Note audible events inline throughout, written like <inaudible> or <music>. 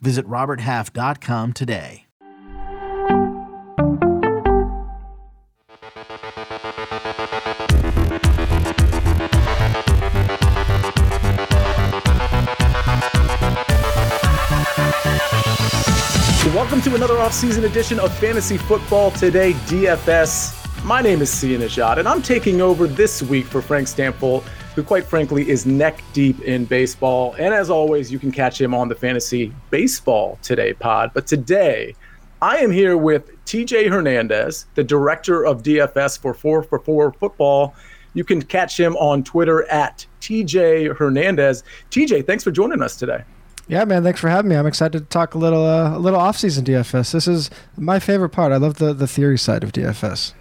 Visit RobertHalf.com today. Welcome to another off-season edition of Fantasy Football Today DFS. My name is Sia Nejad, and I'm taking over this week for Frank Stampfl who quite frankly is neck deep in baseball. And as always, you can catch him on the Fantasy Baseball Today pod. But today, I am here with TJ Hernandez, the director of DFS for 4 for 4 Football. You can catch him on Twitter at TJ Hernandez. TJ, thanks for joining us today. Yeah, man. Thanks for having me. I'm excited to talk a little, uh, a little off-season DFS. This is my favorite part. I love the the theory side of DFS.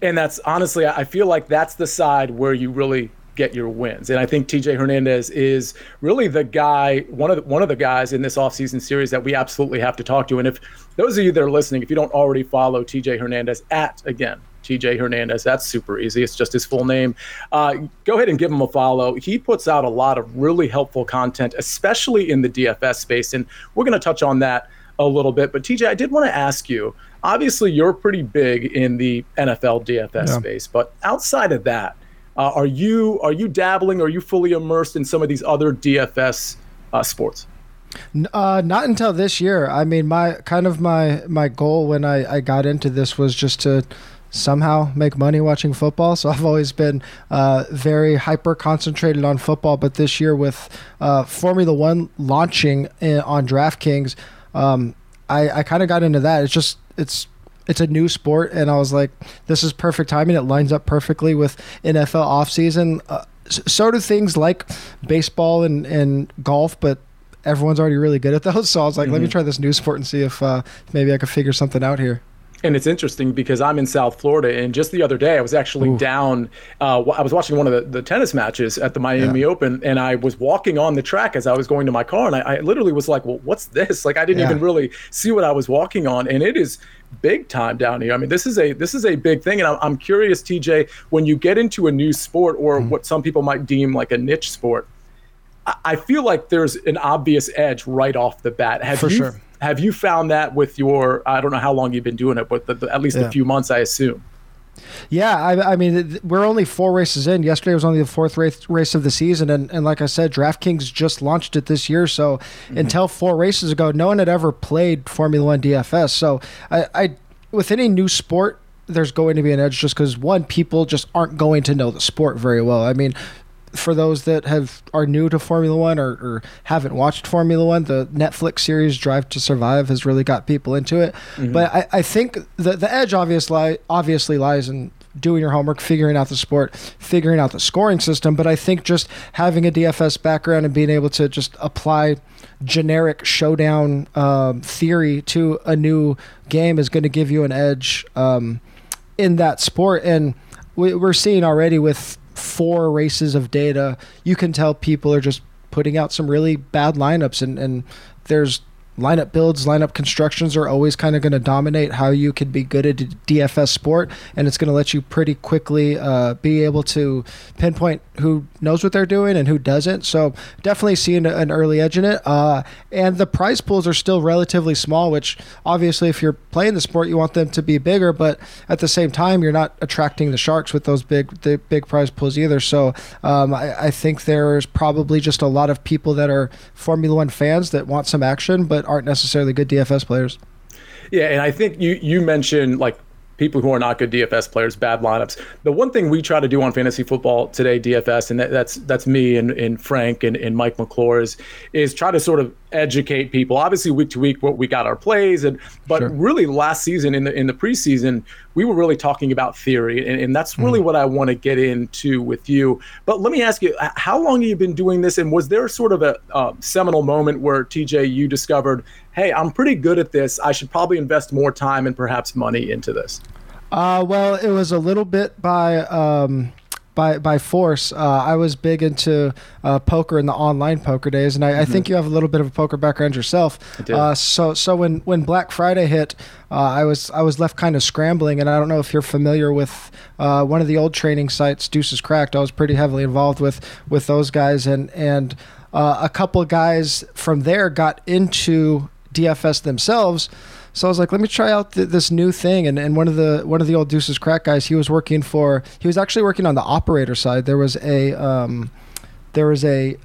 And that's honestly, I feel like that's the side where you really get your wins. And I think TJ Hernandez is really the guy, one of the, one of the guys in this offseason series that we absolutely have to talk to. And if those of you that are listening, if you don't already follow TJ Hernandez at again, TJ Hernandez, that's super easy. It's just his full name. Uh, go ahead and give him a follow. He puts out a lot of really helpful content, especially in the DFS space. And we're going to touch on that a little bit. But TJ, I did want to ask you obviously, you're pretty big in the NFL DFS yeah. space, but outside of that, uh, are you are you dabbling? Are you fully immersed in some of these other DFS uh, sports? Uh, not until this year. I mean, my kind of my my goal when I, I got into this was just to somehow make money watching football. So I've always been uh, very hyper concentrated on football. But this year, with uh, Formula One launching in, on DraftKings, um, I, I kind of got into that. It's just it's it's a new sport, and I was like, this is perfect timing. It lines up perfectly with NFL offseason. Uh, so do things like baseball and, and golf, but everyone's already really good at those. <laughs> So I was like, mm-hmm. let me mm-hmm. try this new sport and see if uh, maybe I could figure something out here. And it's interesting because I'm in South Florida, and just the other day I was actually Ooh. down. Uh, I was watching one of the, the tennis matches at the Miami yeah. Open, and I was walking on the track as I was going to my car, and I, I literally was like, "Well, what's this?" Like I didn't yeah. even really see what I was walking on, and it is big time down here. I mean, this is a this is a big thing, and I'm, I'm curious, TJ, when you get into a new sport or mm. what some people might deem like a niche sport, I, I feel like there's an obvious edge right off the bat. Have For you, sure have you found that with your? I don't know how long you've been doing it, but the, the, at least yeah. a few months, I assume. Yeah, I, I, mean, we're only four races in. Yesterday was only the fourth race, race of the season, and, and like I said, DraftKings just launched it this year. So mm-hmm. until four races ago, no one had ever played Formula One DFS. So I, I with any new sport, there's going to be an edge just because one, people just aren't going to know the sport very well. I mean, for those that have are new to Formula One or, or, haven't watched Formula One, the Netflix series Drive to Survive has really got people into it. Mm-hmm. But I, I think the the edge obviously obviously lies in doing your homework, figuring out the sport, figuring out the scoring system. But I think just having a DFS background and being able to just apply generic showdown um, theory to a new game is going to give you an edge um, in that sport. And we, we're seeing already with four races of data, you can tell people are just putting out some really bad lineups and, and there's lineup builds, lineup constructions are always kind of going to dominate how you can be good at DFS sport, and it's going to let you pretty quickly uh, be able to pinpoint who knows what they're doing and who doesn't. So definitely seeing an early edge in it. Uh, and the prize pools are still relatively small, which obviously, if you're playing the sport, you want them to be bigger, but at the same time, you're not attracting the sharks with those big the big prize pools either. So um, I, I think there's probably just a lot of people that are Formula One fans that want some action, but aren't necessarily good DFS players. Yeah, and I think you you mentioned like people who are not good DFS players, bad lineups. The one thing we try to do on fantasy football today, DFS, and that, that's that's me and, and Frank and, and Mike McClure is is try to sort of educate people. Obviously, week to week, what we got our plays, and but sure. really last season in the in the preseason, we were really talking about theory, and, and that's really mm. what I want to get into with you. But let me ask you, how long have you been doing this, and was there sort of a uh, seminal moment where TJ you discovered hey, I'm pretty good at this. I should probably invest more time and perhaps money into this? Uh, well, it was a little bit by um, by by force. Uh, I was big into uh, poker in the online poker days, and I, mm-hmm. I, think you have a little bit of a poker background yourself. I. Uh, so so when when Black Friday hit, uh, I was I was left kind of scrambling, and I don't know if you're familiar with uh, one of the old training sites, Deuces Cracked. I was pretty heavily involved with with those guys, and and uh, a couple of guys from there got into DFS themselves. So I was like, let me try out th- this new thing. And, and one of the one of the old Deuces Crack guys, he was working for he was actually working on the operator side. There was a um, there was a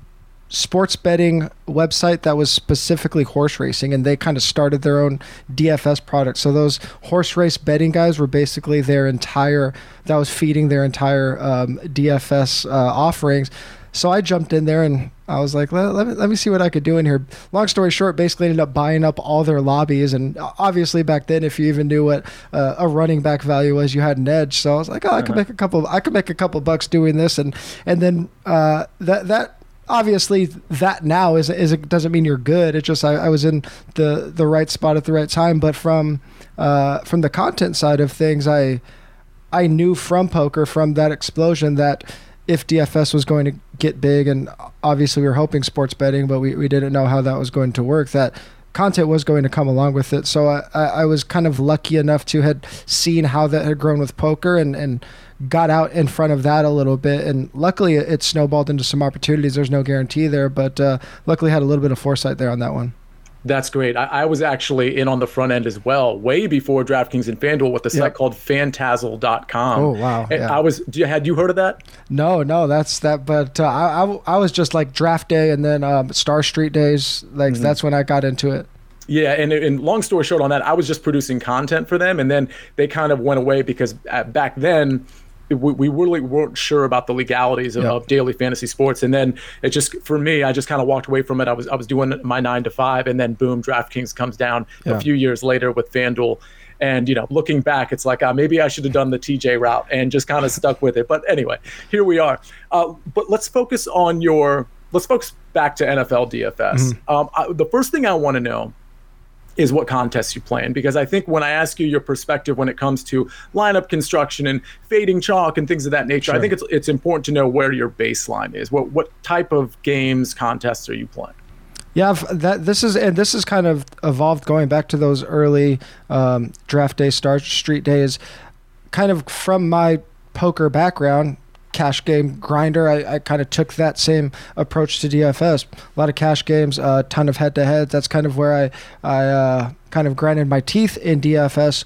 sports betting website that was specifically horse racing and they kind of started their own DFS product. So those horse race betting guys were basically their entire that was feeding their entire um, DFS uh, offerings. So I jumped in there and I was like, let, let, me, let me see what I could do in here. Long story short, basically ended up buying up all their lobbies. And obviously back then, if you even knew what uh, a running back value was, you had an edge. So I was like, oh, I could uh-huh. make a couple, I could make a couple bucks doing this. And, and then uh, that, that, obviously that now is, is it doesn't mean you're good. It just, I, I was in the, the right spot at the right time. But from, uh, from the content side of things, I, I knew from poker, from that explosion that, if DFS was going to get big, and obviously we were hoping sports betting, but we, we didn't know how that was going to work, that content was going to come along with it. So I, I was kind of lucky enough to had seen how that had grown with poker and, and got out in front of that a little bit. And luckily it snowballed into some opportunities. There's no guarantee there, but uh, luckily had a little bit of foresight there on that one. That's great. I, I, was actually in on the front end as well, way before DraftKings and FanDuel with a site yep. called Fantazzle.com. Oh wow! Yeah. I was. Had you heard of that? No, no, that's that. But uh, I, I, I, was just like draft day and then um, Star Street days. Like mm-hmm. that's when I got into it. Yeah, and, and long story short on that, I was just producing content for them, and then they kind of went away because uh, back then we, we really weren't sure about the legalities of, of, daily fantasy sports. And then it just for me, I just kind of walked away from it. I was I was doing my nine to five, and then boom, DraftKings comes down yeah. a few years later with FanDuel. And you know, looking back, it's like uh, maybe I should have done the TJ route and just kind of stuck with it. But anyway, here we are. Uh, but let's focus on your. Let's focus back to NFL DFS. Mm-hmm. Um, I, the first thing I want to know is what contests you play in. Because I think when I ask you your perspective when it comes to lineup construction and fading chalk and things of that nature, sure. I think it's it's important to know where your baseline is. What what type of games contests are you playing? Yeah, that this is and this is kind of evolved going back to those early um, draft day, Star Street days. Kind of from my poker background, cash game grinder. I, I kind of took that same approach to DFS. A lot of cash games, a ton of head to head. That's kind of where I, I uh, kind of grinded my teeth in DFS.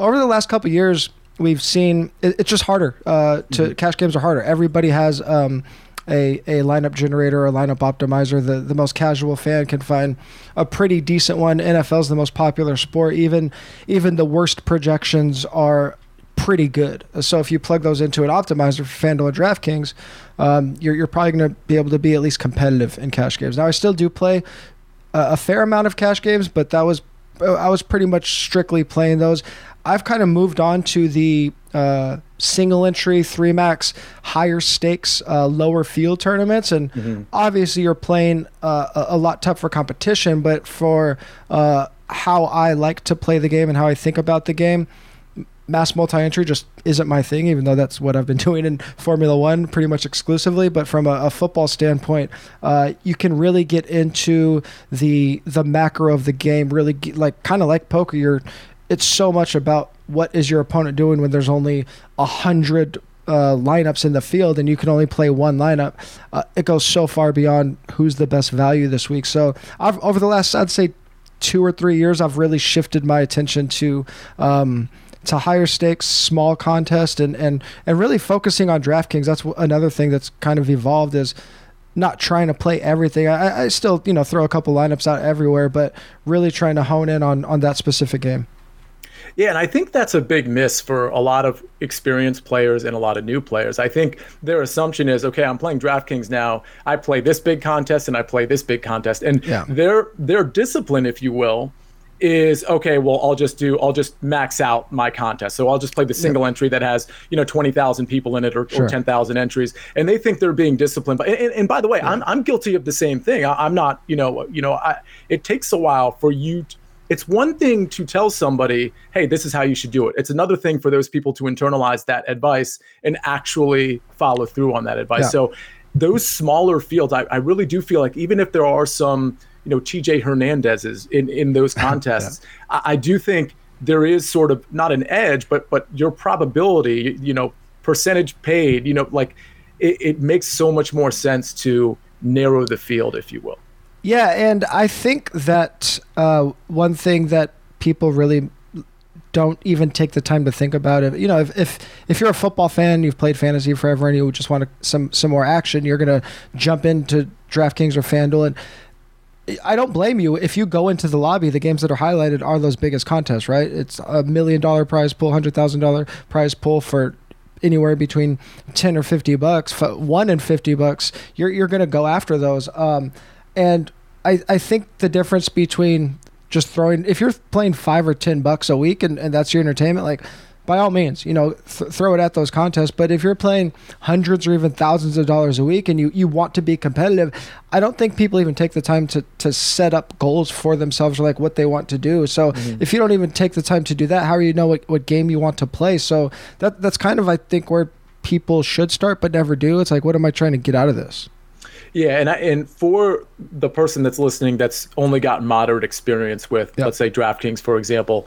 Over the last couple years, we've seen it, it's just harder. Uh, to mm-hmm. cash games are harder. Everybody has. Um, a, a lineup generator or lineup optimizer. The the most casual fan can find a pretty decent one. NFL's the most popular sport. Even even the worst projections are pretty good. So if you plug those into an optimizer for FanDuel and DraftKings, um, you're, you're probably going to be able to be at least competitive in cash games. Now I still do play a, a fair amount of cash games, but that was I was pretty much strictly playing those. I've kind of moved on to the uh, single entry, three max, higher stakes, uh, lower field tournaments, and mm-hmm. obviously you're playing uh, a, a, lot tougher competition. But for uh, how I like to play the game and how I think about the game, mass multi-entry just isn't my thing, even though that's what I've been <laughs> doing in Formula One pretty much exclusively. But from a, a football standpoint, uh, you can really get into the the macro of the game. Really, get, like kind of like poker. You're it's so much about what is your opponent doing when there's only a hundred uh, lineups in the field and you can only play one lineup. Uh, it goes so far beyond who's the best value this week. So I've over the last I'd say two or three years, I've really shifted my attention to. Um, to higher stakes, small contest, and and and really focusing on DraftKings. That's another thing that's kind of evolved is not trying to play everything. I, I still you know throw a couple lineups out everywhere, but really trying to hone in on on that specific game. Yeah, and I think that's a big miss for a lot of experienced players and a lot of new players. I think their assumption is, okay, I'm playing DraftKings now. I play this big contest and I play this big contest, and yeah. their their discipline, if you will, is okay well i'll just do i'll just max out my contest so i'll just play the single yeah. entry that has you know 20000 people in it or, sure. or 10000 entries and they think they're being disciplined and, and, and by the way yeah. I'm, I'm guilty of the same thing I, am not you know you know I, it takes a while for you to, it's one thing to tell somebody, hey, this is how you should do it. It's another thing for those people to internalize that advice and actually follow through on that advice. Yeah. So those smaller fields, I, I, really do feel like even if there are some, you know, TJ Hernandez's in, in those <laughs> contests, yeah. I, I do think there is sort of not an edge, but but your probability, you know, percentage paid, you know, like it, it makes so much more sense to narrow the field, if you will. Yeah, and I think that uh, one thing that people really don't even take the time to think about it. You know, if, if if you're a football fan, you've played fantasy forever, and you just want some some more action, you're gonna jump into DraftKings or FanDuel, and I don't blame you if you go into the lobby. The games that are highlighted are those biggest contests, right? It's a million dollar prize pool, hundred thousand dollar prize pool for anywhere between ten or fifty bucks. One and fifty bucks, you're you're gonna go after those. Um, and I, I think the difference between just throwing if you're playing five or ten bucks a week and, and that's your entertainment like by all means you know th- throw it at those contests. But if you're playing hundreds or even thousands of dollars a week and you, you want to be competitive i don't think people even take the time to, to set up goals for themselves or like what they want to do. So mm-hmm. if you don't even take the time to do that how do you know what, what game you want to play? So that that's kind of i think where people should start but never do. It's like what am i trying to get out of this? Yeah, and I, and for the person that's listening that's only got moderate experience with, yep. let's say DraftKings, for example,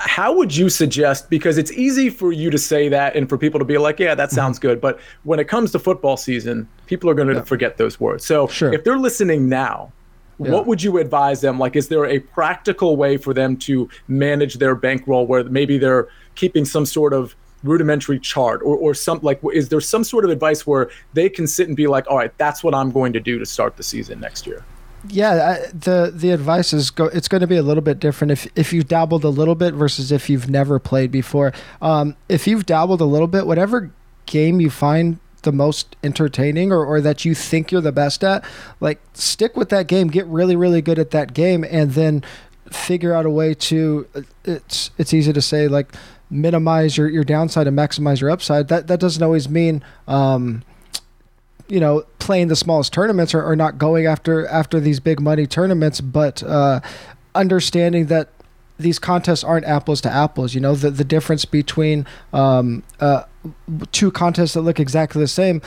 how would you suggest? Because it's easy for you to say that and for people to be like, yeah, that sounds mm-hmm. good. But when it comes to football season, people are going to yep. forget those words. So sure. if they're listening now, yeah. what would you advise them? Like, is there a practical way for them to manage their bankroll where maybe they're keeping some sort of rudimentary chart or, or some like is there some sort of advice where they can sit and be like all right that's what i'm going to do to start the season next year yeah I, the the advice is go it's going to be a little bit different if if you've dabbled a little bit versus if you've never played before um, if you've dabbled a little bit whatever game you find the most entertaining or, or that you think you're the best at like stick with that game get really really good at that game and then figure out a way to it's it's easy to say like minimize your, your downside and maximize your upside. That that doesn't always mean um, you know playing the smallest tournaments or, or, not going after after these big money tournaments, but uh, understanding that these contests aren't apples to apples. You know the the difference between um, uh, two contests that look exactly the same.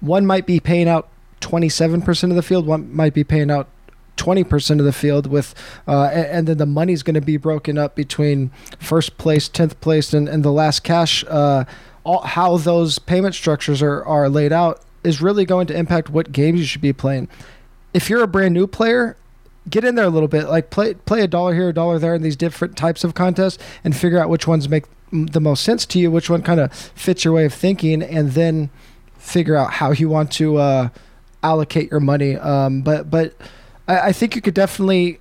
One might be paying out 27% of the field. One might be paying out 20% of the field with uh, and, and, then the money's going to be broken up between first place 10th place and, and the last cash uh, all, how those payment structures are, are laid out is really going to impact what games you should be playing. If you're a brand new player get in there a little bit. Like play play a dollar here a dollar there in these different types of contests and figure out which ones make the most sense to you which one kind of fits your way of thinking and then figure out how you want to uh, allocate your money. Um, but but I, I think you could definitely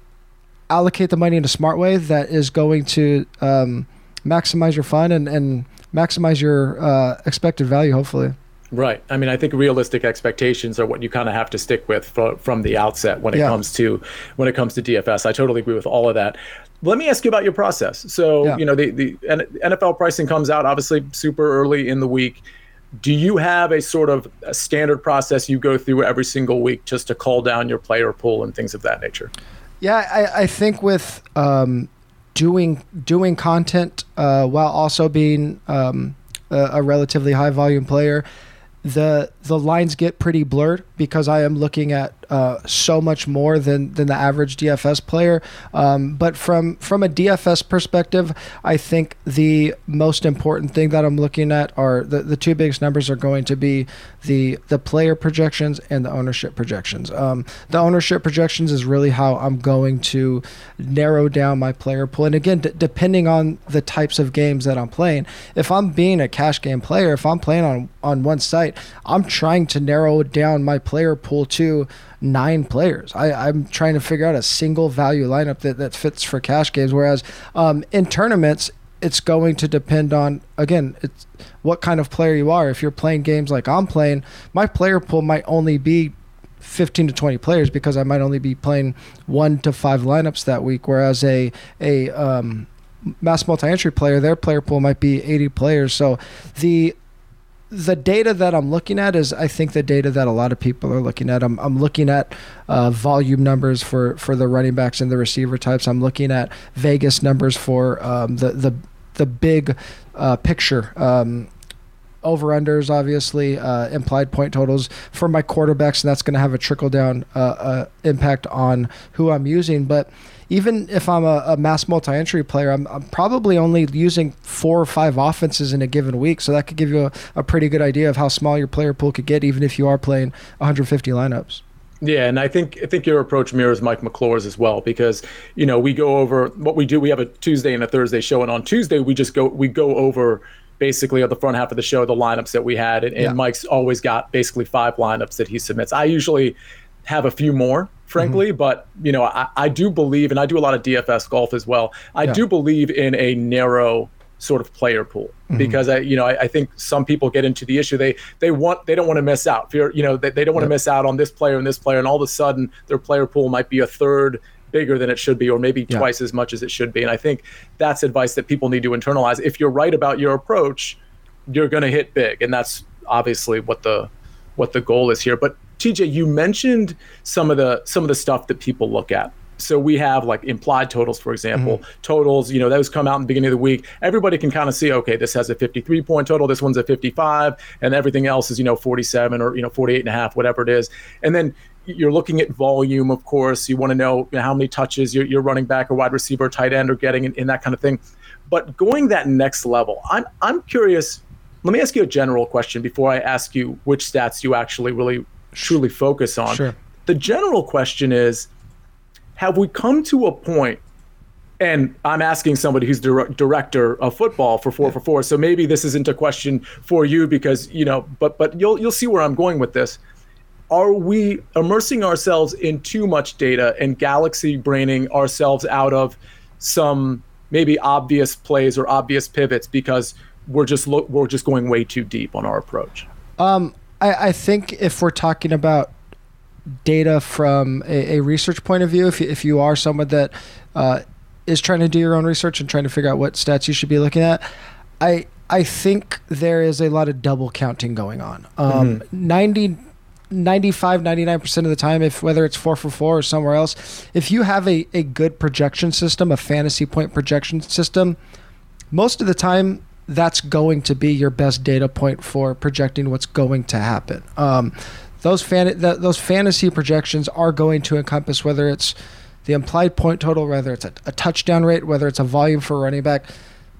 allocate the money in a smart way that is going to um, maximize your fun and, and maximize your uh, expected value, hopefully. Right. I mean, I think realistic expectations are what you kind of have to stick with for, from the outset when it yeah. comes to when it comes to DFS. I totally agree with all of that. Let me ask you about your process. So, yeah. you know, the the NFL pricing comes out obviously super early in the week do you have a sort of a standard process you go through every single week just to call down your player pool and things of that nature? Yeah, I, I think with um, doing doing content uh, while also being um, a, a, relatively high volume player, the the lines get pretty blurred because I am looking at uh, so much more than than the average DFS player. Um, but from from a DFS perspective, I think the most important thing that I'm looking at are the, the two biggest numbers are going to be the the player projections and the ownership projections. Um, the ownership projections is really how I'm going to narrow down my player pool. And again, d- depending on the types of games that I'm playing, if I'm being a cash game player, if I'm playing on on one site, I'm trying to narrow down my player pool to nine players. I, am trying to figure out a single value lineup that, that fits for cash games. Whereas um, in tournaments, it's going to depend on again, it's what kind of player you are. If you're playing games like I'm playing, my player pool might only be 15 to 20 players because I might only be playing one to five lineups that week. Whereas a a um, mass multi-entry player, their player pool might be 80 players. So the the data that I'm looking at is, I think, the data that a lot of people are looking at. I'm, I'm looking at uh, volume numbers for, for the running backs and the receiver types. I'm looking at Vegas numbers for um, the the the big uh, picture. Um, over unders, obviously, uh, implied point totals for my quarterbacks, and that's going to have a trickle down uh, uh, impact on who I'm using. But even if I'm a, a mass multi entry player, I'm, I'm, probably only using four or five offenses in a given week. So that could give you a, a pretty good idea of how small your player pool could get, even if you are playing 150 lineups. Yeah, and I think I think your approach mirrors Mike McClure's as well because you know we go over what we do. We have a Tuesday and a Thursday show, and on Tuesday we just go we go over basically on the front half of the show the lineups that we had, and, and yeah. Mike's always got basically five lineups that he submits. I usually have a few more frankly. Mm-hmm. But you know, I, I, do believe, and I do a lot of DFS golf as well. I yeah. do believe in a narrow sort of player pool mm-hmm. because I, you know, I, I, think some people get into the issue. They they want they don't want to miss out. Fear, you're, you know, they, they don't want to miss out on this player and this player, and all of a sudden their player pool might be a third bigger than it should be, or maybe yeah. twice as much as it should be. And I think that's advice that people need to internalize. If you're right about your approach, you're going to hit big, and that's obviously what the what the goal is here. But TJ, you mentioned some of the some of the stuff that people look at. So we have like implied totals, for example, mm-hmm. totals. You know, those come out in the beginning of the week. Everybody can kind of see, okay, this has a 53 point total, this one's a 55, and everything else is you know 47 or you know 48 and a half, whatever it is. And then you're looking at volume, of course. You want to know, you know how many touches your, your running back or wide receiver, or tight end are getting, in, in that kind of thing. But going that next level, I'm I'm curious. Let me ask you a general question before I ask you which stats you actually really truly focus on. Sure. The general question is have we come to a point and I'm asking somebody who's dir- director of football for four yeah. for four, so maybe this isn't a question for you because you know, but but you'll you'll see where I'm going with this. Are we immersing ourselves in too much data and galaxy braining ourselves out of some maybe obvious plays or obvious pivots because we're just lo- we're just going way too deep on our approach? Um, I, I think if we're talking about data from a, a, research point of view, if you, if you are someone that uh, is trying to do your own research and trying to figure out what stats you should be looking at, I I think there is a lot of double counting going on. Um, mm-hmm. 90, 95, 99% of the time, if whether it's four for four or somewhere else, if you have a, a good projection system, a fantasy point projection system, most of the time that's going to be your best data point for projecting what's going to happen. Um, those fan those fantasy projections are going to encompass whether it's the implied point total, whether it's a, a touchdown rate, whether it's a volume for running back.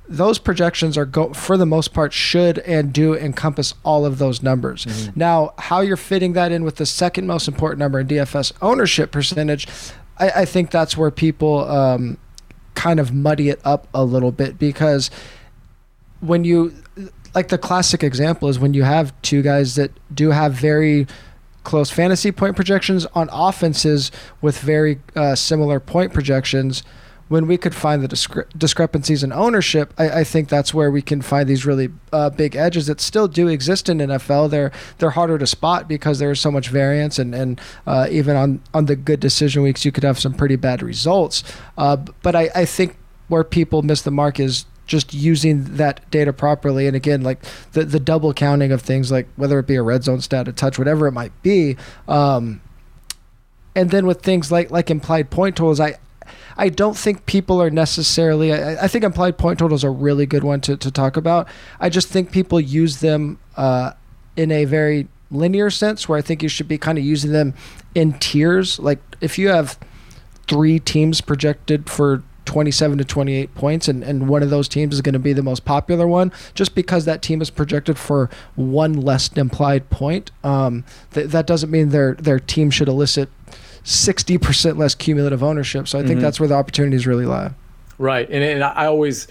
Those projections are go for the most part should and do encompass all of those numbers. Mm-hmm. Now, how you're fitting that in with the second most important number in DFS ownership percentage, I, I think that's where people um, kind of muddy it up a little bit because when you like the classic example is when you have two guys that do have very close fantasy point projections on offenses with very uh, similar point projections. When we could find the discre- discrepancies in ownership, I, I, think that's where we can find these really uh, big edges that still do exist in NFL. They're they're harder to spot because there's so much variance, and and uh, even on on the good decision weeks, you could have some pretty bad results. Uh, but I, I think where people miss the mark is just using that data properly. And again, like the, the double counting of things, like whether it be a red zone stat, a touch, whatever it might be. Um, and then with things like like implied point totals, I I don't think people are necessarily. I, I think implied point totals are a really good one to, to talk about. I just think people use them uh, in a very linear sense, where I think you should be kind of using them in tiers. Like if you have three teams projected for 27 to 28 points, and, and one of those teams is going to be the most popular one, just because that team is projected for one less implied point. Um, th- that doesn't mean their their team should elicit 60% less cumulative ownership. So I think mm-hmm. that's where the opportunities really lie. Right, and and I always,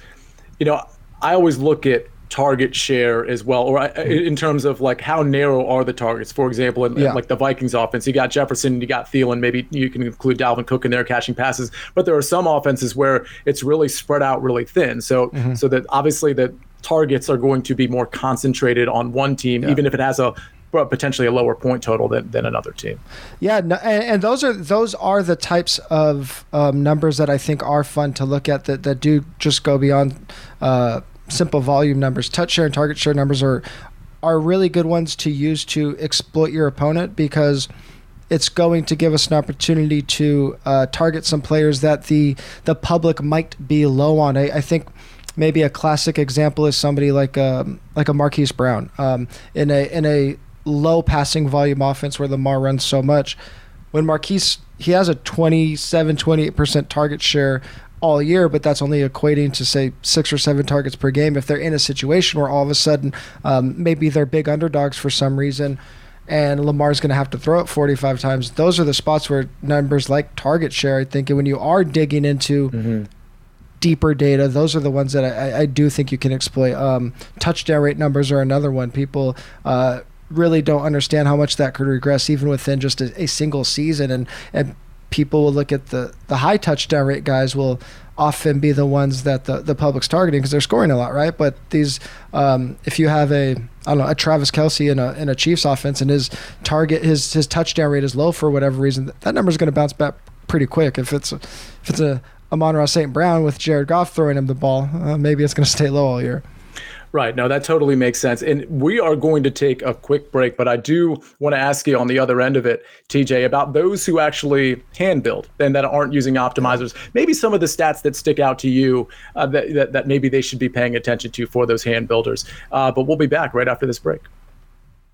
you know, I always look at target share as well, or in terms of like how narrow are the targets? For example, in, yeah. like the Vikings offense, you got Jefferson, you got Thielen. Maybe you can include Dalvin Cook in there catching passes, but there are some offenses where it's really spread out really thin. So mm-hmm. so that obviously the targets are going to be more concentrated on one team, yeah. even if it has a potentially a lower point total than, than another team. Yeah, no, and, and, those are those are the types of um, numbers that I think are fun to look at that, that do just go beyond uh, simple volume numbers. Touch share and target share numbers are are really good ones to use to exploit your opponent because it's going to give us an opportunity to uh, target some players that the the public might be low on. I, I think maybe a classic example is somebody like a, um, like a Marquise Brown um, in a in a low passing volume offense where Lamar runs so much. When Marquise he has a 27 28% target share all year, but that's only equating to say six or seven targets per game. If they're in a situation where all of a sudden um, maybe they're big underdogs for some reason, and Lamar's going to have to throw it 45 times, those are the spots where numbers like target share. I think when you are digging into mm-hmm. deeper data, those are the ones that I, I do think you can exploit. Um, touchdown rate numbers are another one. People. Uh, really don't understand how much that could regress even within just a, a single season and and people will look at the the high touchdown rate guys will often be the ones that the, the public's targeting because they're scoring a lot, right? But these, um, if you have a, I don't know, a Travis Kelce in a in a Chiefs offense and his target his his touchdown rate is low for whatever reason, that number is going to bounce back pretty quick. If it's a, if it's a Amon-Ra St. Brown with Jared Goff throwing him the ball, uh, maybe it's going to stay low all year. Right. No, that totally makes sense. And we are going to take a quick break, but I do want to ask you on the other end of it, TJ, about those who actually hand build and that aren't using optimizers. Maybe some of the stats that stick out to you uh, that, that, that, maybe they should be paying attention to for those hand builders. Uh, but we'll be back right after this break.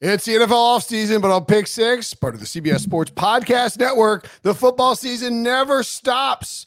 It's the NFL offseason, but on Pick Six, part of the CBS Sports Podcast Network, the football season never stops.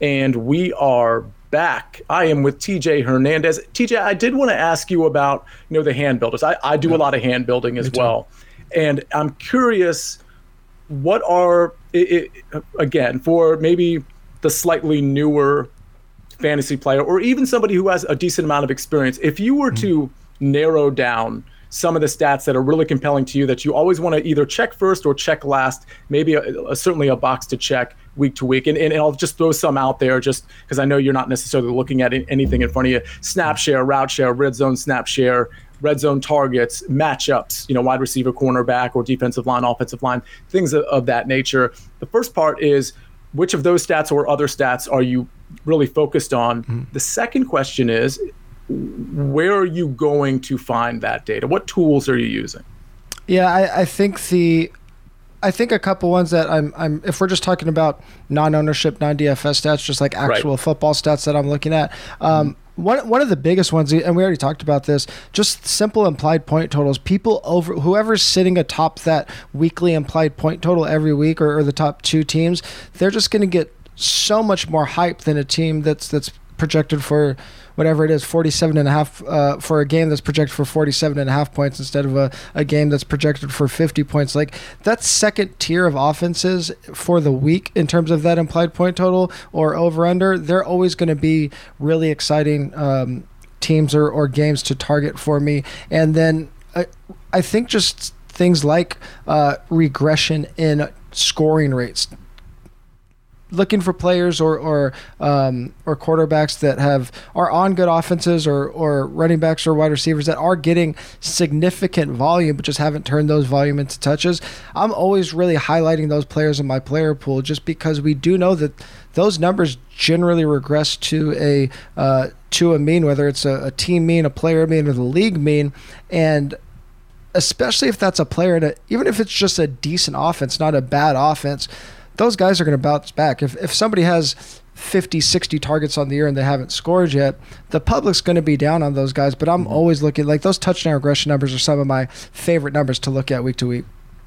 And we are back. I am with TJ Hernandez. TJ, I did want to ask you about, you know, the hand builders. I, I do a lot of hand building as well. And I'm curious, what are, it, it, again, for maybe the slightly newer fantasy player or even somebody who has a decent amount of experience, if you were mm-hmm. to narrow down some of the stats that are really compelling to you that you always want to either check first or check last, maybe a, a, certainly a box to check week to week. And, and, I'll just throw some out there just because I know you're not necessarily looking at anything in front of you. Snap share, route share, red zone snap share, red zone targets, matchups, you know, wide receiver, cornerback, or defensive line, offensive line, things of, of that nature. The first part is which of those stats or other stats are you really focused on? Mm-hmm. The second question is where are you going to find that data? What tools are you using? Yeah, I, I think the I think a couple ones that I'm I'm if we're just talking about non-ownership, non-DFS stats, just like actual right. football stats that I'm looking at. Um, mm-hmm. One, one of the biggest ones, and we already talked about this, just simple implied point totals. People over whoever's sitting atop that weekly implied point total every week, or, or the top two teams, they're just going to get so much more hype than a team that's that's projected for whatever it is 47 and a half uh, for a game that's projected for 47 and a half points instead of a, a game that's projected for 50 points. Like that second tier of offenses for the week in terms of that implied point total or over under they're always going to be really exciting um, teams or, or games to target for me. And then I, I think just things like uh, regression in scoring rates looking for players or or um, or quarterbacks that have are on good offenses or or running backs or wide receivers that are getting significant volume but just haven't turned those volume into touches. I'm always really highlighting those players in my player pool just because we do know that those numbers generally regress to a uh, to a mean, whether it's a, a team mean, a player mean, or the league mean, and especially if that's a player that even if it's just a decent offense, not a bad offense, those guys are going to bounce back. If if somebody has 50, 60 targets on the year and they haven't scored yet, the public's going to be down on those guys. But I'm mm-hmm. always looking like those touchdown regression numbers are some of my favorite numbers to look at week to week.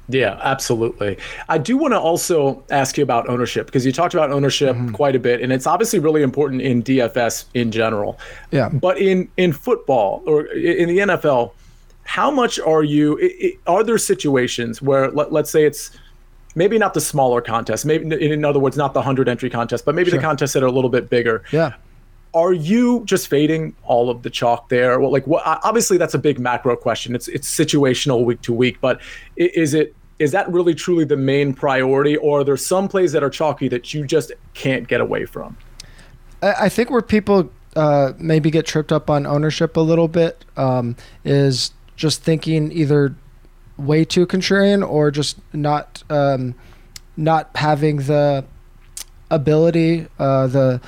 Yeah, absolutely. I do want to also ask you about ownership because you talked about ownership mm-hmm. quite a bit, and it's obviously really important in DFS in general. Yeah. But in in football or in the NFL, how much are you? Are there situations where let, let's say it's maybe not the smaller contest, maybe in other words, not the hundred entry contest, but maybe sure. the contests that are a little bit bigger. Yeah. Are you just fading all of the chalk there? Well, like, what? Obviously, that's a big macro question. It's it's situational week to week, but is it is that really truly the main priority, or are there some plays that are chalky that you just can't get away from? I think where people uh, maybe get tripped up on ownership a little bit um, is just thinking either way too contrarian or just not um, not having the ability, uh, the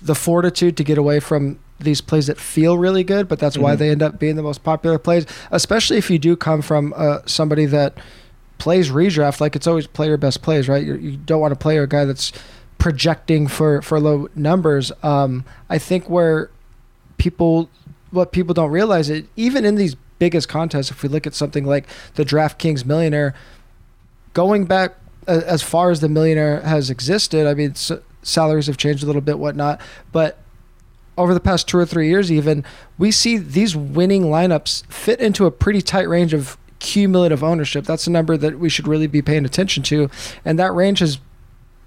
the fortitude to get away from these plays that feel really good, but that's mm-hmm. why they end up being the most popular plays. Especially if you do come from uh, somebody that plays redraft, like it's always player best plays, right? You're, you do not want to play a guy that's projecting for for low numbers. Um, I think where people what people don't realize it even in these biggest contests, if we look at something like the DraftKings Millionaire, going back as far as the Millionaire has existed, I mean, salaries have changed a little bit, whatnot, but over the past two or three years, even, we see these winning lineups fit into a pretty tight range of cumulative ownership. That's a number that we should really be paying attention to. And that range has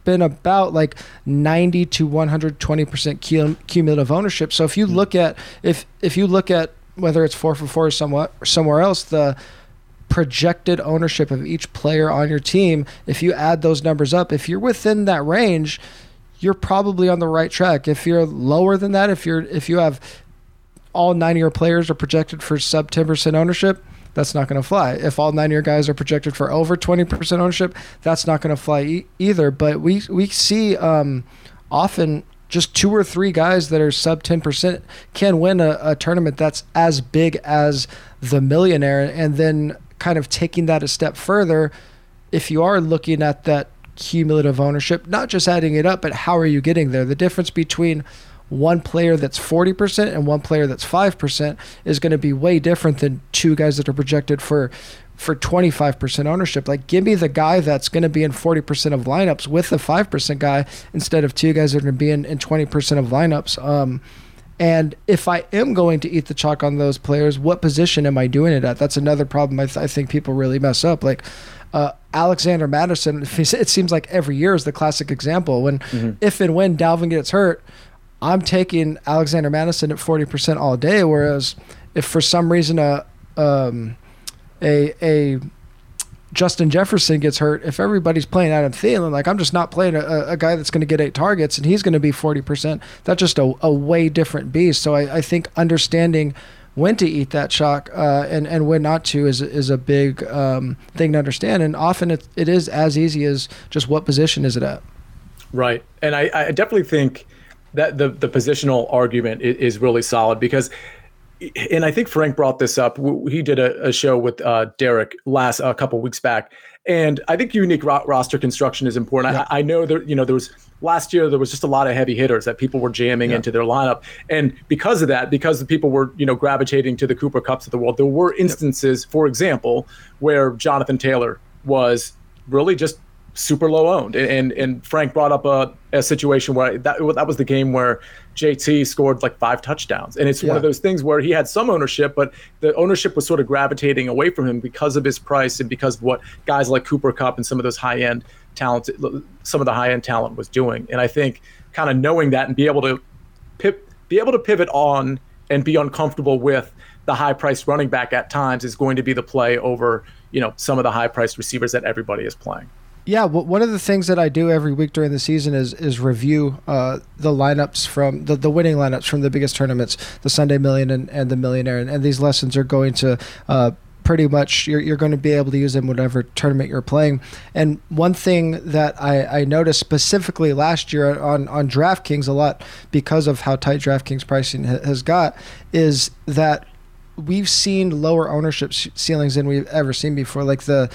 been about like 90 to 120% cumulative ownership. So if you hmm. look at if if you look at whether it's four for four or somewhat or somewhere else, the projected ownership of each player on your team, if you add those numbers up, if you're within that range, you're probably on the right track. If you're lower than that, if you're if you have all nine of your players are projected for sub 10% ownership, that's not going to fly. If all nine of your guys are projected for over 20% ownership, that's not going to fly e- either. But we we see um, often just two or three guys that are sub 10% can win a, a, tournament that's as big as the millionaire. And then kind of taking that a step further, if you are looking at that cumulative ownership, not just adding it up, but how are you getting there? The difference between one player that's 40% and one player that's 5% is going to be way different than two guys that are projected for for 25% ownership. Like, give me the guy that's going to be in 40% of lineups with the 5% guy instead of two guys that are going to be in, in 20% of lineups. Um, and if I am going to eat the chalk on those players, what position am I doing it at? That's another problem I, th- I think people really mess up. Like, uh, Alexander Mattison, <laughs> it seems like every year is the classic example. When, mm-hmm. if and when Dalvin gets hurt, I'm taking Alexander Mattison at 40% all day. Whereas if for some reason a, um, a a Justin Jefferson gets hurt, if everybody's playing Adam Thielen, like I'm just not playing a, a guy that's going to get eight targets and he's going to be 40%, that's just a, a way different beast. So I, I think understanding when to eat that chalk uh, and, and when not to is, is a big um, thing to understand. And often it, it is as easy as just what position is it at. Right. And I, I definitely think that the, the positional argument is, is really solid because – and I think Frank brought this up. He did a, a show with uh, Derek last a couple weeks back, and I think unique ro- roster construction is important. Yeah. I, I, know that you know there was last year there was just a lot of heavy hitters that people were jamming yeah. into their lineup, and because of that, because the people were you know gravitating to the Cooper Kupps of the world, there were instances, for example, where Jonathan Taylor was really just super low owned. And and Frank brought up a, a situation where that that was the game where JT scored like five touchdowns. And it's yeah. one of those things where he had some ownership, but the ownership was sort of gravitating away from him because of his price and because of what guys like Cooper Kupp and some of those high end talent, some of the high end talent was doing. And I think kind of knowing that and be able to pip, be able to pivot on and be uncomfortable with the high priced running back at times is going to be the play over, you know, some of the high priced receivers that everybody is playing. Yeah, well, one of the things that I do every week during the season is is review uh, the lineups from the, the winning lineups from the biggest tournaments, the Sunday Million and, and the Millionaire, and, and these lessons are going to. Uh, pretty much you're, you're going to be able to use them whatever tournament you're playing and one thing that I, I noticed specifically last year on, on DraftKings a lot because of how tight DraftKings pricing ha- has got is that we've seen lower ownership ceilings than we've ever seen before. Like the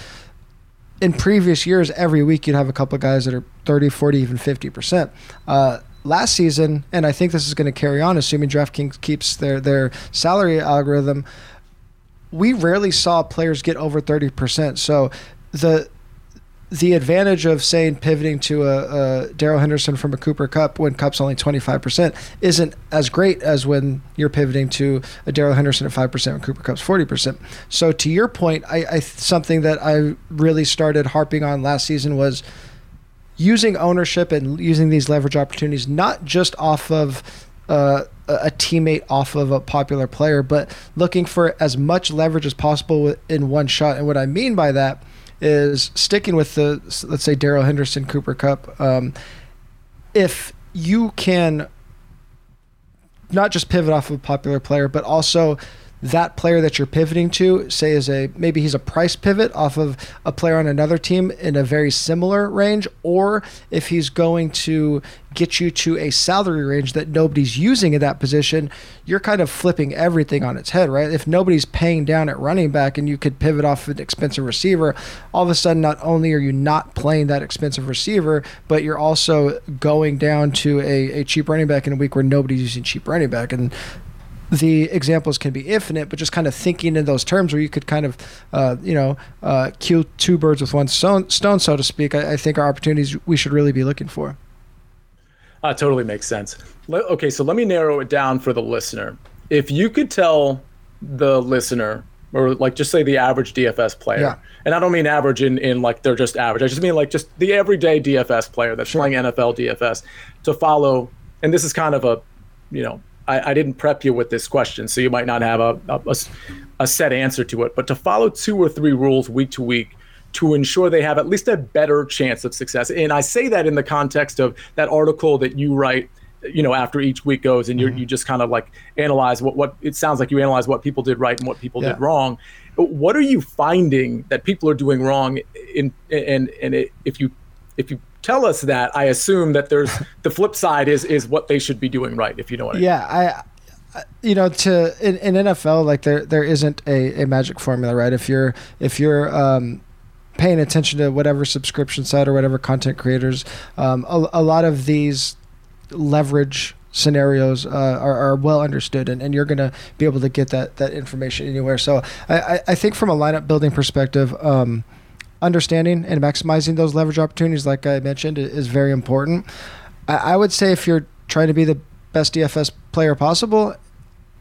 in previous years, every week you'd have a couple of guys that are 30, 40, even 50%. Uh, last season, and I think this is going to carry on, assuming DraftKings keeps their, their salary algorithm, we rarely saw players get over 30%. So the the advantage of saying pivoting to a, a Darrell Henderson from a Cooper Kupp when Kupp's only 25% isn't as great as when you're pivoting to a Darrell Henderson at 5% when Cooper Kupp's 40%. So to your point, I, I something that I really started harping on last season was using ownership and using these leverage opportunities not just off of uh, a teammate off of a popular player, but looking for as much leverage as possible in one shot. And what I mean by that is sticking with the let's say Darrell Henderson, Cooper Kupp. Um, if you can not just pivot off of a popular player, but also that player that you're pivoting to, say, is a maybe he's a price pivot off of a player on another team in a very similar range, or if he's going to get you to a salary range that nobody's using in that position, you're kind of flipping everything on its head, right? If nobody's paying down at running back and you could pivot off an expensive receiver, all of a sudden, not only are you not playing that expensive receiver, but you're also going down to a, a cheap running back in a week where nobody's using cheap running back. And the examples can be infinite, but just kind of thinking in those terms where you could kind of, uh, you know, uh, kill two birds with one stone, stone so to speak, I, I, think are opportunities we should really be looking for. Uh, totally makes sense. okay, so let me narrow it down for the listener. If you could tell the listener, or like just say the average DFS player, yeah. and I don't mean average in, in like they're just average, I just mean like just the everyday DFS player that's sure. playing NFL DFS to follow, and this is kind of a, you know, I, I, didn't prep you with this question, so you might not have a, a, a set answer to it. But to follow two or three rules week to week to ensure they have at least a better chance of success. And I say that in the context of that article that you write you know after each week goes and you mm-hmm. you just kind of like analyze what what it sounds like you analyze what people did right and what people yeah. did wrong what are you finding that people are doing wrong in and and it, if you if you tell us that, I assume that there's <laughs> the flip side is is what they should be doing right. If you know what I mean. Yeah, I you know to in, in, NFL like there there isn't a, a magic formula right if you're if you're um, paying attention to whatever subscription site or whatever content creators um, a, a, lot of these leverage scenarios uh, are, are, well understood and, and you're going to be able to get that that information anywhere so I, I think from a lineup building perspective um, understanding and maximizing those leverage opportunities, like I mentioned, is very important. I, would say if you're trying to be the best DFS player possible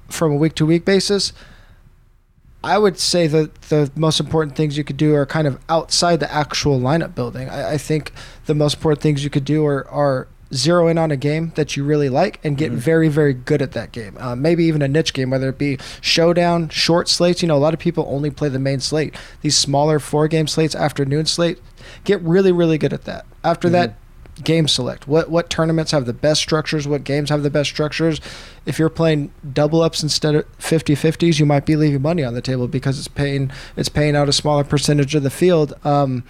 from a week to week basis, I would say that the most important things you could do are kind of outside the actual lineup building. I, I think the most important things you could do are, are zero in on a game that you really like and get mm-hmm. very, very good at that game. Uh, maybe even a niche game, whether it be showdown, short slates. You know, a lot of people only play the main slate. These smaller four game slates, afternoon slate, get really, really good at that. After mm-hmm. that, game select. What what tournaments have the best structures? What games have the best structures? If you're playing double ups instead of 50-50s, you might be leaving money on the table because it's paying it's paying out a smaller percentage of the field. Um,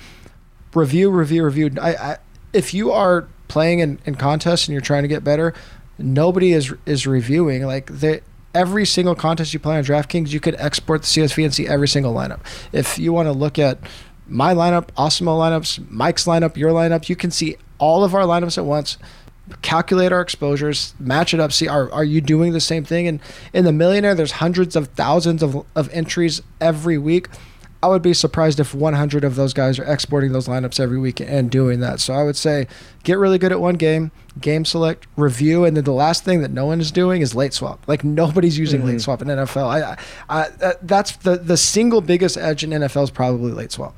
review, review, review. I, I if you are playing in, in contests and you're trying to get better, nobody is is reviewing. Like the every single contest you play on DraftKings, you could export the CSV and see every single lineup. If you want to look at my lineup, Awesemo lineups, Mike's lineup, your lineup, you can see all of our lineups at once. Calculate our exposures, match it up, see are, are you doing the same thing? And in the millionaire, there's hundreds of thousands of, of entries every week. I would be surprised if 100 of those guys are exporting those lineups every week and doing that. So I would say get really good at one game, game select, review, and then the last thing that no one is doing is late swap. Like nobody's using mm-hmm. late swap in NFL. I, I, I, that's the the single biggest edge in NFL is probably late swap.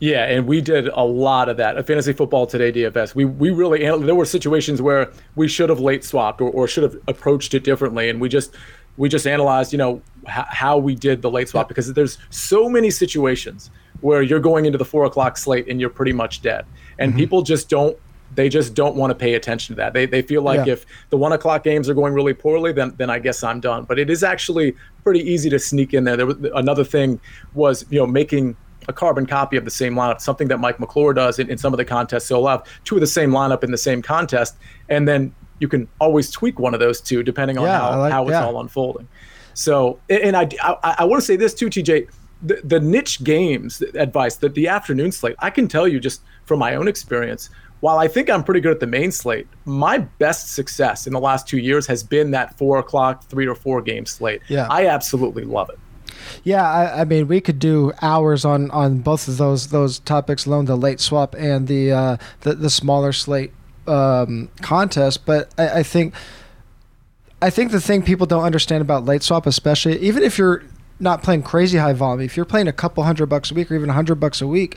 Yeah, and we did a lot of that. A fantasy football today DFS. We we really there were situations where we should have late swapped or, or should have approached it differently, and we just we just analyzed, you know, h- how we did the late swap because there's so many situations where you're going into the four o'clock slate and you're pretty much dead, and mm-hmm. people just don't they just don't want to pay attention to that. They, they feel like yeah. if the one o'clock games are going really poorly, then then I guess I'm done. But it is actually pretty easy to sneak in there. There was another thing was you know making a carbon copy of the same lineup, something that Mike McClure does in, in some of the contests. So he'll have two of the same lineup in the same contest, and then you can always tweak one of those two depending on yeah, how, like, how it's yeah. all unfolding. So, and I, I, I want to say this too, TJ. The, the niche games advice, that the afternoon slate, I can tell you just from my own experience, while I think I'm pretty good at the main slate, my best success in the last two years has been that four o'clock, three or four game slate. Yeah. I absolutely love it. Yeah, I, I, mean, we could do hours on, on both of those those topics alone, the late swap and the uh, the, the smaller slate um, contest. But I, I think I think the thing people don't understand about late swap, especially even if you're not playing crazy high volume, if you're playing a couple hundred bucks a week or even a hundred bucks a week,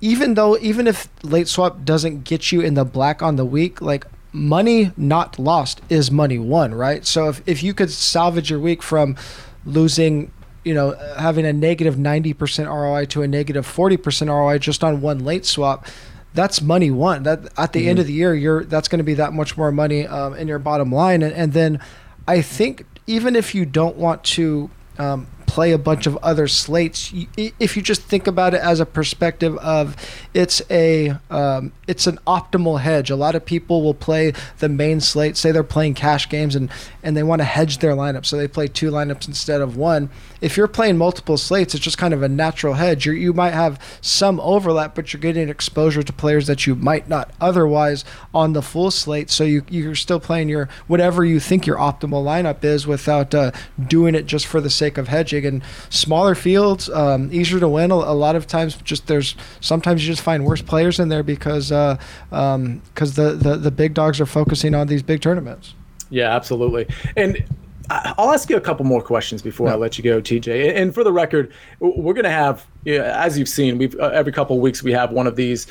even though even if late swap doesn't get you in the black on the week, like money not lost is money won, right? So if, if you could salvage your week from losing, you know, having a negative 90% ROI to a negative 40% ROI just on one late swap, that's money won. That at the mm-hmm. end of the year, you're that's going to be that much more money um, in your bottom line. And, and, then I think even if you don't want to um, play a bunch of other slates. If you just think about it as a perspective of it's a um, it's an optimal hedge. A lot of people will play the main slate. Say they're playing cash games and and they want to hedge their lineup, so they play two lineups instead of one. If you're playing multiple slates, it's just kind of a natural hedge. you you might have some overlap, but you're getting exposure to players that you might not otherwise on the full slate. So you you're still playing your whatever you think your optimal lineup is without uh, doing it just for the sake of hedging and smaller fields, um, easier to win. A, a, lot of times, just there's sometimes you just find worse players in there because because uh, um, the, the the big dogs are focusing on these big tournaments. Yeah, absolutely. And I'll ask you a couple more questions before I let you go, TJ. And for the record, we're going to have, as you've seen, we've uh, every couple of weeks we have one of these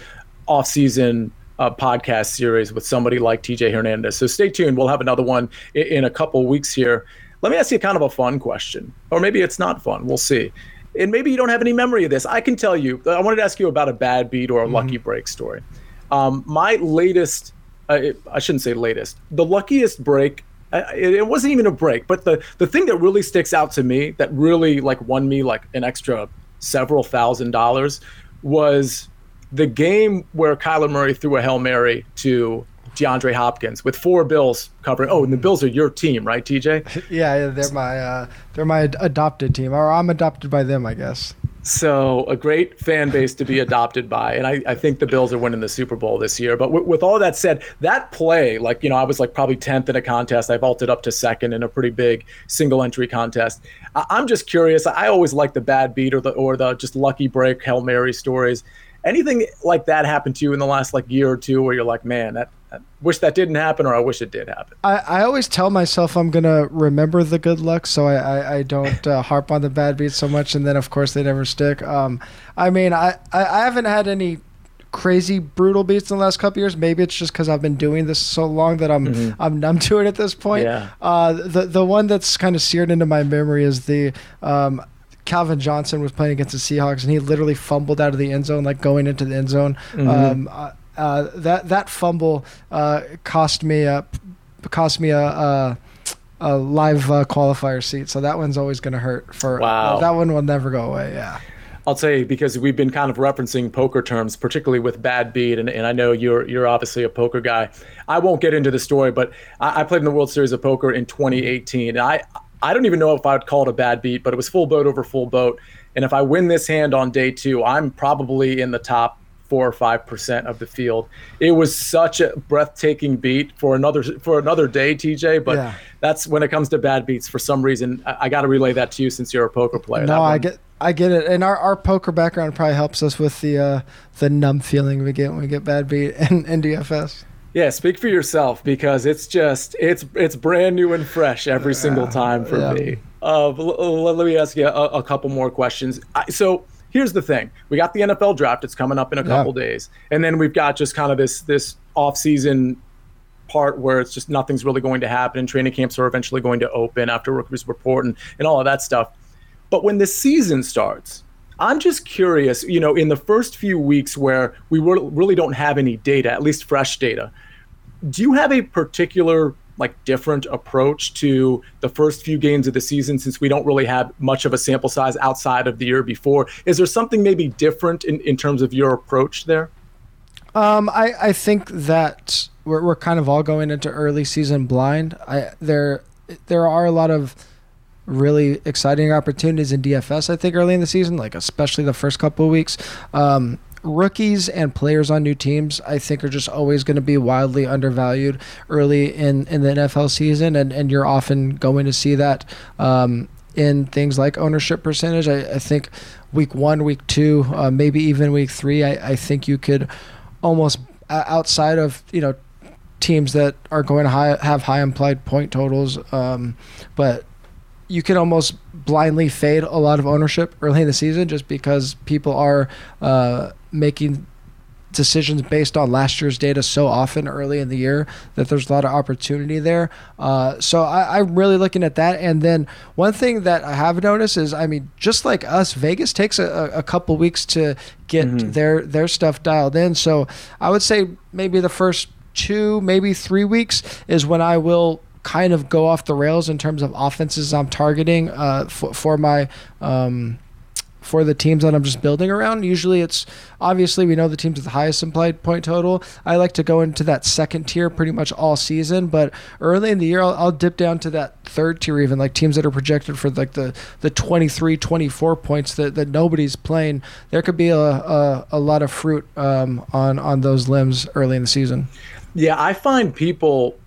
off-season uh, podcast series with somebody like TJ Hernandez. So stay tuned. We'll have another one in, in a couple weeks here. Let me ask you kind of a fun question, or maybe it's not fun. We'll see. And maybe you don't have any memory of this. I can tell you. I wanted to ask you about a bad beat or a mm-hmm. lucky break story. Um, my latest, uh, I shouldn't say latest, the luckiest break. It, it wasn't even a break, but the the thing that really sticks out to me, that really like won me like an extra several thousand dollars, was the game where Kyler Murray threw a hail mary to DeAndre Hopkins with four Bills covering. Oh, and the Bills are your team, right, TJ? <laughs> yeah, they're my uh, they're my adopted team, or I'm adopted by them, I guess. So a great fan base to be adopted by, and I, I think the Bills are winning the Super Bowl this year. But w- with all that said, that play, like you know, I was like probably tenth in a contest. I vaulted up to second in a pretty big single entry contest. I- I'm just curious. I always like the bad beat or the or the just lucky break hail mary stories anything like that happened to you in the last like year or two where you're like man that I wish that didn't happen, or I wish it did happen. I, I always tell myself I'm gonna remember the good luck, so I I, I don't uh, harp on the bad beats so much, and then of course they never stick. Um, I mean, I, I, I haven't had any crazy brutal beats in the last couple years. Maybe it's just because I've been doing this so long that I'm mm-hmm. I'm numb to it at this point. Yeah. Uh, the the one that's kind of seared into my memory is the um, Calvin Johnson was playing against the Seahawks and he literally fumbled out of the end zone, like going into the end zone. Mm-hmm. Um, uh, that that fumble uh, cost me a cost me a, a, a live uh, qualifier seat. So that one's always going to hurt. For wow, that one will never go away. Yeah. I'll tell you because we've been kind of referencing poker terms, particularly with bad beat, and, and I know you're you're obviously a poker guy. I won't get into the story, but I, I played in the World Series of Poker in 2018, and I I don't even know if I would call it a bad beat, but it was full boat over full boat. And if I win this hand on day two, I'm probably in the top four or five percent of the field. It was such a breathtaking beat for another for another day, TJ. But yeah. that's when it comes to bad beats. For some reason, I, I got to relay that to you since you're a poker player. No, I get. I get it, and our, our poker background probably helps us with the uh, the numb feeling we get when we get bad beat in, in DFS. Yeah, speak for yourself because it's just it's it's brand new and fresh every single time for yeah. me. Uh, let me ask you a, a couple more questions. so here's the thing: we got the NFL draft; it's coming up in a couple yeah. days, and then we've got just kind of this this off season part where it's just nothing's really going to happen, and training camps are eventually going to open after rookies report and and all of that stuff. But when the season starts, I'm just curious, you know, in the first few weeks where we really don't have any data, at least fresh data, do you have a particular like different approach to the first few games of the season since we don't really have much of a sample size outside of the year before? Is there something maybe different in, in terms of your approach there? Um, I, I think that we're, we're kind of all going into early season blind. I there there are a lot of really exciting opportunities in DFS. I think early in the season, like especially the first couple of weeks. Um, rookies and players on new teams, I think, are just always going to be wildly undervalued early in, in the NFL season, and, and you're often going to see that um, in things like ownership percentage. I, I think week one, week two, uh, maybe even week three, I, I think you could almost uh, outside of you know teams that are going to high, have high implied point totals, um, but you can almost blindly fade a lot of ownership early in the season just because people are uh, making decisions based on last year's data so often early in the year that there's a lot of opportunity there. Uh, so I, am really looking at that. And then one thing that I have noticed is, I mean, just like us, Vegas takes a, a couple weeks to get mm-hmm. their their stuff dialed in. So I would say maybe the first two, maybe three weeks is when I will kind of go off the rails in terms of offenses I'm targeting uh, for, for my. Um, for the teams that I'm just building around. Usually it's obviously we know the teams with the highest implied point total. I like to go into that second tier pretty much all season, but early in the year I'll, I'll dip down to that third tier even like teams that are projected for like the the 23 24 points that, that nobody's playing. There could be a, a, a lot of fruit um, on on those limbs early in the season. Yeah, I find people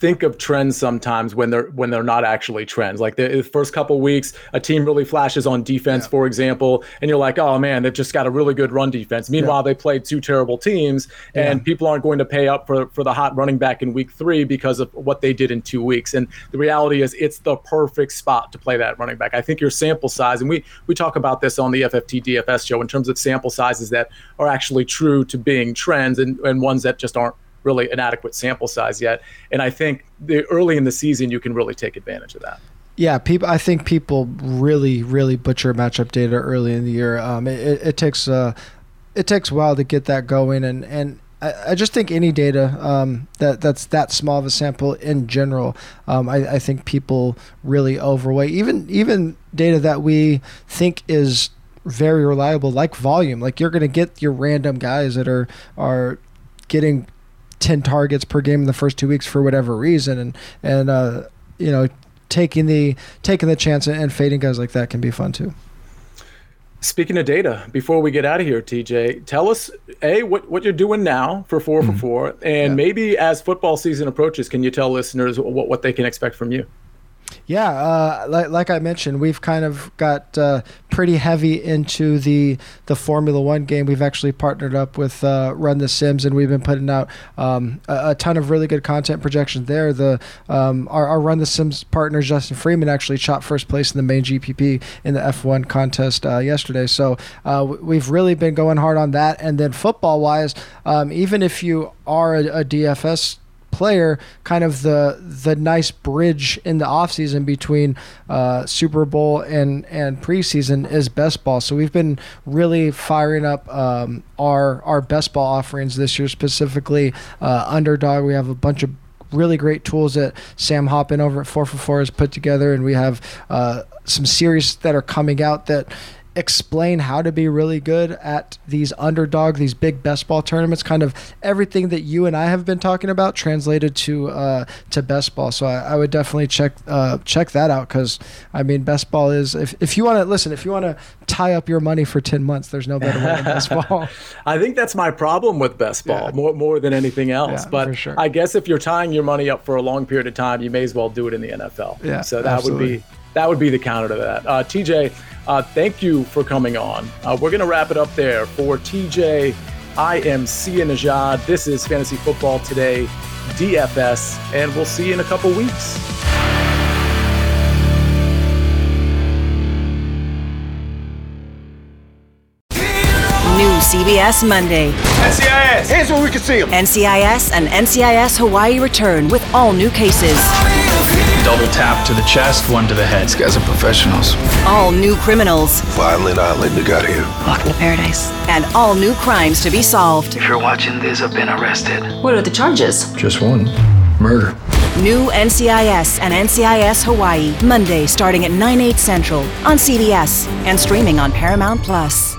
think of trends sometimes when they're when they're not actually trends. Like the, first couple weeks, a team really flashes on defense, yeah. for example, and you're like, oh man, they've just got a really good run defense. Meanwhile, yeah. they played two terrible teams, and yeah. people aren't going to pay up for for the hot running back in week three because of what they did in two weeks. And the reality is, it's the perfect spot to play that running back. I think your sample size, and we we talk about this on the FFT DFS show in terms of sample sizes that are actually true to being trends and, and ones that just aren't really an adequate sample size yet. And I think the, early in the season, you can really take advantage of that. Yeah, people. I think people really, really butcher matchup data early in the year. Um, it, it, it takes uh, it takes a while to get that going, and and I, I just think any data um, that that's that small of a sample in general, um, I, I think people really overweight. Even even data that we think is very reliable, like volume. Like you're going to get your random guys that are are getting 10 targets per game in the first two weeks for whatever reason and and uh, you know taking the taking the chance and fading guys like that can be fun too Speaking of data, before we get out of here, TJ, tell us a what, what you're doing now for 4 mm-hmm. for four, and yeah. maybe as football season approaches, can you tell listeners what, what they can expect from you? Yeah, uh, like, like I mentioned, we've kind of got uh, pretty heavy into the the Formula One game. We've actually partnered up with uh, Run the Sims, and we've been putting out um, a, a, ton of really good content projections there. The um, our, our, Run the Sims partner Justin Freeman actually shot first place in the main GPP in the F1 contest uh, yesterday. So uh, we've really been going hard on that. And then football wise, um, even if you are a, a DFS player kind of the the nice bridge in the offseason between uh, Super Bowl and and preseason is best ball. So we've been really firing up um, our our best ball offerings this year, specifically uh, underdog. We have a bunch of really great tools that Sam Hoppen over at 4 for 4 has put together, and we have uh, some series that are coming out that explain how to be really good at these underdog, these big best ball tournaments. Kind of everything that you and I have been talking about translated to uh, to best ball. So I, I would definitely check uh, check that out because I mean best ball is if, if you want to listen if you want to tie up your money for ten months, there's no better way than best <laughs> ball. I think that's my problem with best ball yeah. more more than anything else. Yeah, but sure. I guess if you're tying your money up for a long period of time, you may as well do it in the NFL. Yeah, so that absolutely. would be that would be the counter to that. Uh, TJ, uh, thank you for coming on. Uh, we're going to wrap it up there. For TJ, I am Sia Nejad. This is Fantasy Football Today, DFS, and we'll see you in a couple weeks. New CBS Monday. NCIS, hands where we can see them. NCIS and NCIS Hawaii return with all new cases. Double tap to the chest, one to the head. These guys are professionals. All new criminals. Violent island they got here. Welcome to paradise. And all new crimes to be solved. If you're watching this, I've been arrested. What are the charges? Just one. Murder. New NCIS and NCIS Hawaii, Monday starting at 9, 8 central on CBS and streaming on Paramount Plus.